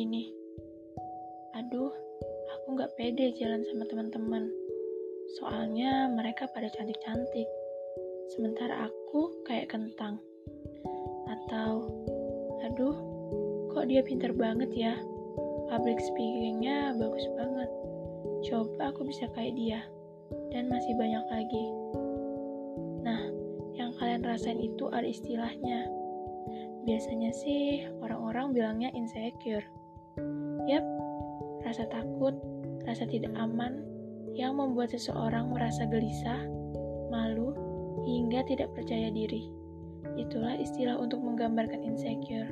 gini. Aduh, aku nggak pede jalan sama teman-teman. Soalnya mereka pada cantik-cantik. Sementara aku kayak kentang. Atau, aduh, kok dia pinter banget ya? Public speakingnya bagus banget. Coba aku bisa kayak dia. Dan masih banyak lagi. Nah, yang kalian rasain itu ada istilahnya. Biasanya sih orang-orang bilangnya insecure. Yap, rasa takut, rasa tidak aman yang membuat seseorang merasa gelisah, malu, hingga tidak percaya diri. Itulah istilah untuk menggambarkan insecure.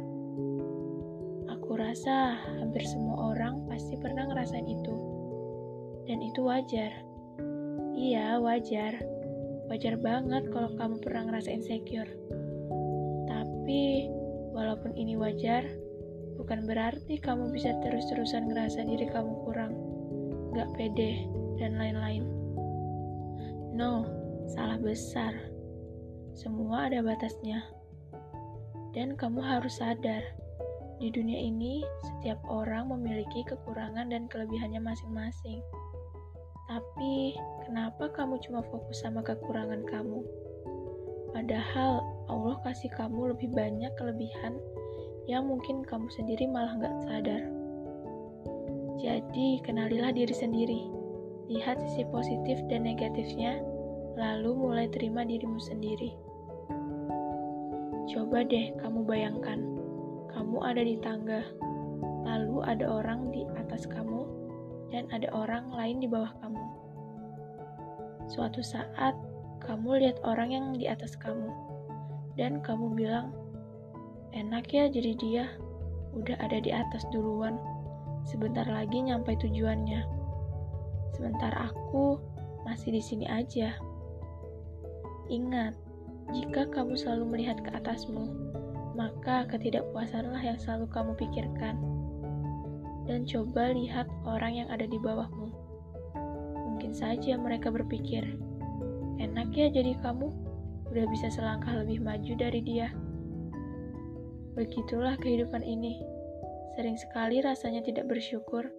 Aku rasa hampir semua orang pasti pernah ngerasain itu. Dan itu wajar. Iya, wajar. Wajar banget kalau kamu pernah ngerasa insecure. Tapi, walaupun ini wajar, bukan berarti kamu bisa terus-terusan ngerasa diri kamu kurang, gak pede, dan lain-lain. No, salah besar. Semua ada batasnya. Dan kamu harus sadar, di dunia ini setiap orang memiliki kekurangan dan kelebihannya masing-masing. Tapi, kenapa kamu cuma fokus sama kekurangan kamu? Padahal Allah kasih kamu lebih banyak kelebihan yang mungkin kamu sendiri malah nggak sadar. Jadi, kenalilah diri sendiri. Lihat sisi positif dan negatifnya, lalu mulai terima dirimu sendiri. Coba deh kamu bayangkan, kamu ada di tangga, lalu ada orang di atas kamu, dan ada orang lain di bawah kamu. Suatu saat, kamu lihat orang yang di atas kamu, dan kamu bilang, Enak ya jadi dia, udah ada di atas duluan. Sebentar lagi nyampe tujuannya. Sementara aku masih di sini aja. Ingat, jika kamu selalu melihat ke atasmu, maka ketidakpuasanlah yang selalu kamu pikirkan. Dan coba lihat orang yang ada di bawahmu. Mungkin saja mereka berpikir, enak ya jadi kamu, udah bisa selangkah lebih maju dari dia. Begitulah kehidupan ini. Sering sekali rasanya tidak bersyukur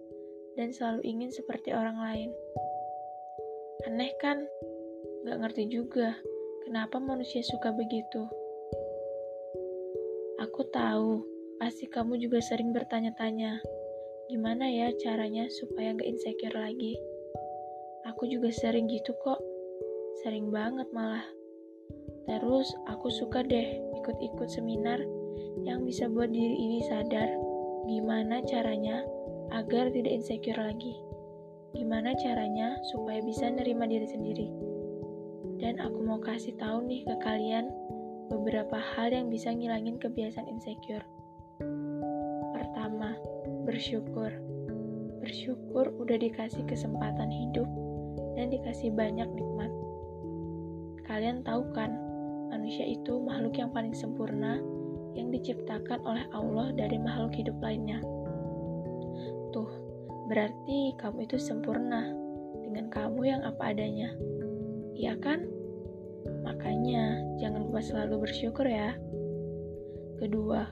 dan selalu ingin seperti orang lain. Aneh kan? Gak ngerti juga kenapa manusia suka begitu. Aku tahu, pasti kamu juga sering bertanya-tanya, gimana ya caranya supaya gak insecure lagi? Aku juga sering gitu kok, sering banget malah. Terus aku suka deh ikut-ikut seminar yang bisa buat diri ini sadar gimana caranya agar tidak insecure lagi. Gimana caranya supaya bisa nerima diri sendiri. Dan aku mau kasih tahu nih ke kalian beberapa hal yang bisa ngilangin kebiasaan insecure. Pertama, bersyukur. Bersyukur udah dikasih kesempatan hidup dan dikasih banyak nikmat. Kalian tahu kan, manusia itu makhluk yang paling sempurna yang diciptakan oleh Allah dari makhluk hidup lainnya. Tuh, berarti kamu itu sempurna dengan kamu yang apa adanya. Iya kan? Makanya, jangan lupa selalu bersyukur ya. Kedua,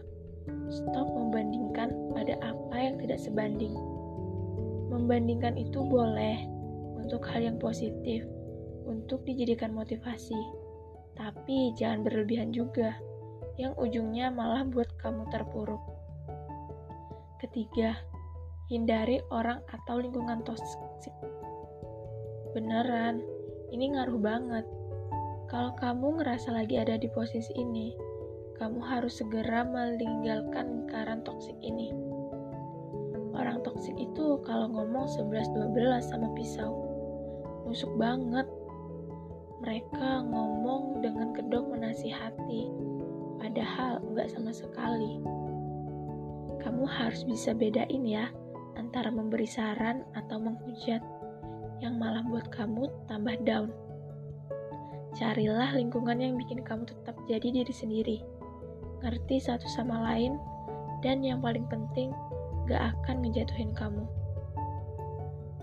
stop membandingkan pada apa yang tidak sebanding. Membandingkan itu boleh untuk hal yang positif, untuk dijadikan motivasi, tapi jangan berlebihan juga yang ujungnya malah buat kamu terpuruk. Ketiga, hindari orang atau lingkungan toksik. Beneran, ini ngaruh banget. Kalau kamu ngerasa lagi ada di posisi ini, kamu harus segera meninggalkan lingkaran toksik ini. Orang toksik itu kalau ngomong 11-12 sama pisau, nusuk banget. Mereka ngomong dengan kedok menasihati, padahal enggak sama sekali. Kamu harus bisa bedain ya antara memberi saran atau menghujat yang malah buat kamu tambah down. Carilah lingkungan yang bikin kamu tetap jadi diri sendiri, ngerti satu sama lain, dan yang paling penting, gak akan ngejatuhin kamu.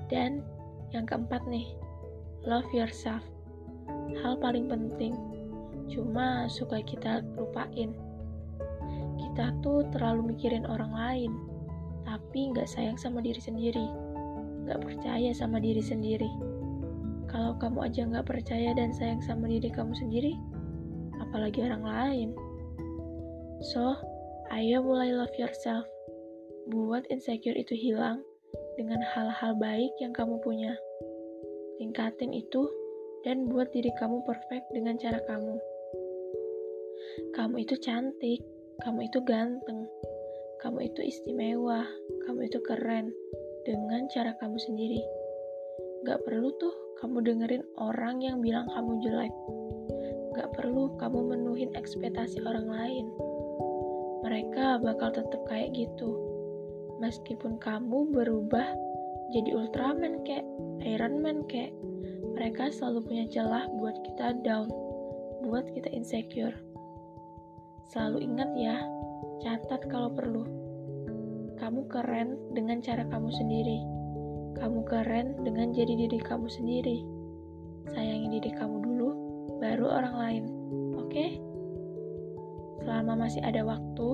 Dan yang keempat nih, love yourself. Hal paling penting, Cuma suka kita lupain. Kita tuh terlalu mikirin orang lain, tapi nggak sayang sama diri sendiri, nggak percaya sama diri sendiri. Kalau kamu aja nggak percaya dan sayang sama diri kamu sendiri, apalagi orang lain. So, ayo mulai love yourself. Buat insecure itu hilang dengan hal-hal baik yang kamu punya. Tingkatin itu dan buat diri kamu perfect dengan cara kamu. Kamu itu cantik, kamu itu ganteng, kamu itu istimewa, kamu itu keren dengan cara kamu sendiri. Gak perlu tuh kamu dengerin orang yang bilang kamu jelek. Gak perlu kamu menuhin ekspektasi orang lain. Mereka bakal tetap kayak gitu. Meskipun kamu berubah jadi Ultraman kayak Iron Man kayak mereka selalu punya celah buat kita down, buat kita insecure. Selalu ingat ya, catat kalau perlu. Kamu keren dengan cara kamu sendiri. Kamu keren dengan jadi diri kamu sendiri. Sayangi diri kamu dulu, baru orang lain. Oke? Okay? Selama masih ada waktu,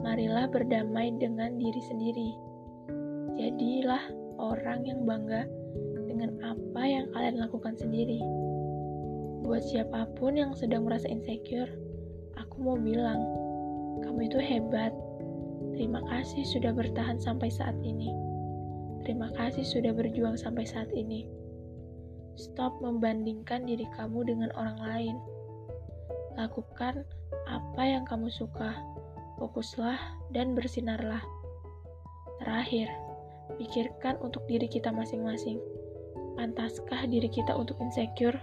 marilah berdamai dengan diri sendiri. Jadilah orang yang bangga dengan apa yang kalian lakukan sendiri. Buat siapa pun yang sedang merasa insecure, aku mau bilang, kamu itu hebat. Terima kasih sudah bertahan sampai saat ini. Terima kasih sudah berjuang sampai saat ini. Stop membandingkan diri kamu dengan orang lain. Lakukan apa yang kamu suka. Fokuslah dan bersinarlah. Terakhir, pikirkan untuk diri kita masing-masing. Pantaskah diri kita untuk insecure?